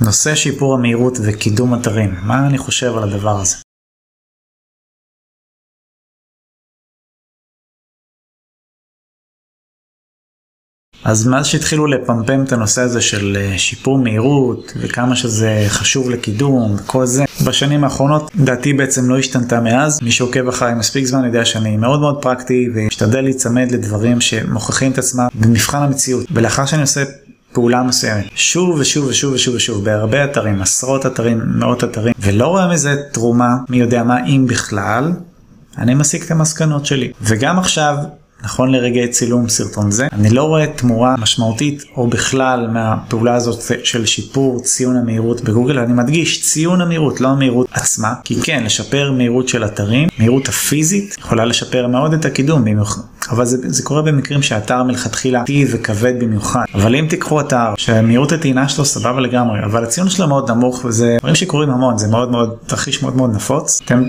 נושא שיפור המהירות וקידום אתרים, מה אני חושב על הדבר הזה? אז מאז שהתחילו לפמפם את הנושא הזה של אה, שיפור מהירות וכמה שזה חשוב לקידום וכל זה, בשנים האחרונות דעתי בעצם לא השתנתה מאז. מי שעוקב אחריי מספיק זמן יודע שאני מאוד מאוד פרקטי ומשתדל להיצמד לדברים שמוכיחים את עצמם במבחן המציאות. ולאחר שאני עושה פעולה מסוימת שוב ושוב ושוב ושוב ושוב בהרבה אתרים, עשרות אתרים, מאות אתרים, ולא רואה מזה תרומה, מי יודע מה, אם בכלל, אני מסיק את המסקנות שלי. וגם עכשיו נכון לרגעי צילום סרטון זה. אני לא רואה תמורה משמעותית או בכלל מהפעולה הזאת של שיפור ציון המהירות בגוגל. אני מדגיש ציון המהירות, לא המהירות עצמה. כי כן, לשפר מהירות של אתרים, מהירות הפיזית, יכולה לשפר מאוד את הקידום. אבל זה, זה קורה במקרים שהאתר מלכתחילה איטי וכבד במיוחד. אבל אם תיקחו אתר שמהירות הטעינה שלו סבבה לגמרי, אבל הציון שלו מאוד נמוך וזה דברים שקורים המון, זה מאוד מאוד תרחיש מאוד מאוד נפוץ. אתם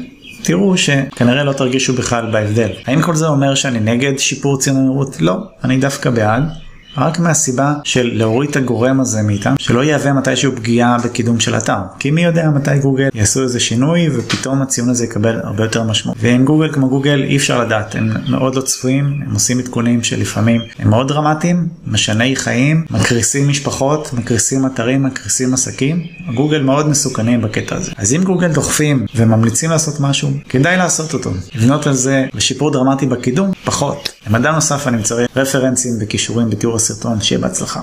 תראו שכנראה לא תרגישו בכלל בהבדל. האם כל זה אומר שאני נגד שיפור ציון המהירות? לא, אני דווקא בעד. רק מהסיבה של להוריד את הגורם הזה מאיתם, שלא יהווה מתישהו פגיעה בקידום של אתר. כי מי יודע מתי גוגל יעשו איזה שינוי ופתאום הציון הזה יקבל הרבה יותר משמעות. ועם גוגל כמו גוגל אי אפשר לדעת, הם מאוד לא צפויים, הם עושים עדכונים שלפעמים הם מאוד דרמטיים, משני חיים, מקריסים משפחות, מקריסים אתרים, מקריסים עסקים. גוגל מאוד מסוכנים בקטע הזה. אז אם גוגל דוחפים וממליצים לעשות משהו, כדאי לעשות אותו. לבנות על זה לשיפור דרמטי בקידום, פחות. למדע נוסף אני מצרף רפרנסים וכישורים בתיאור הסרטון, שיהיה בהצלחה.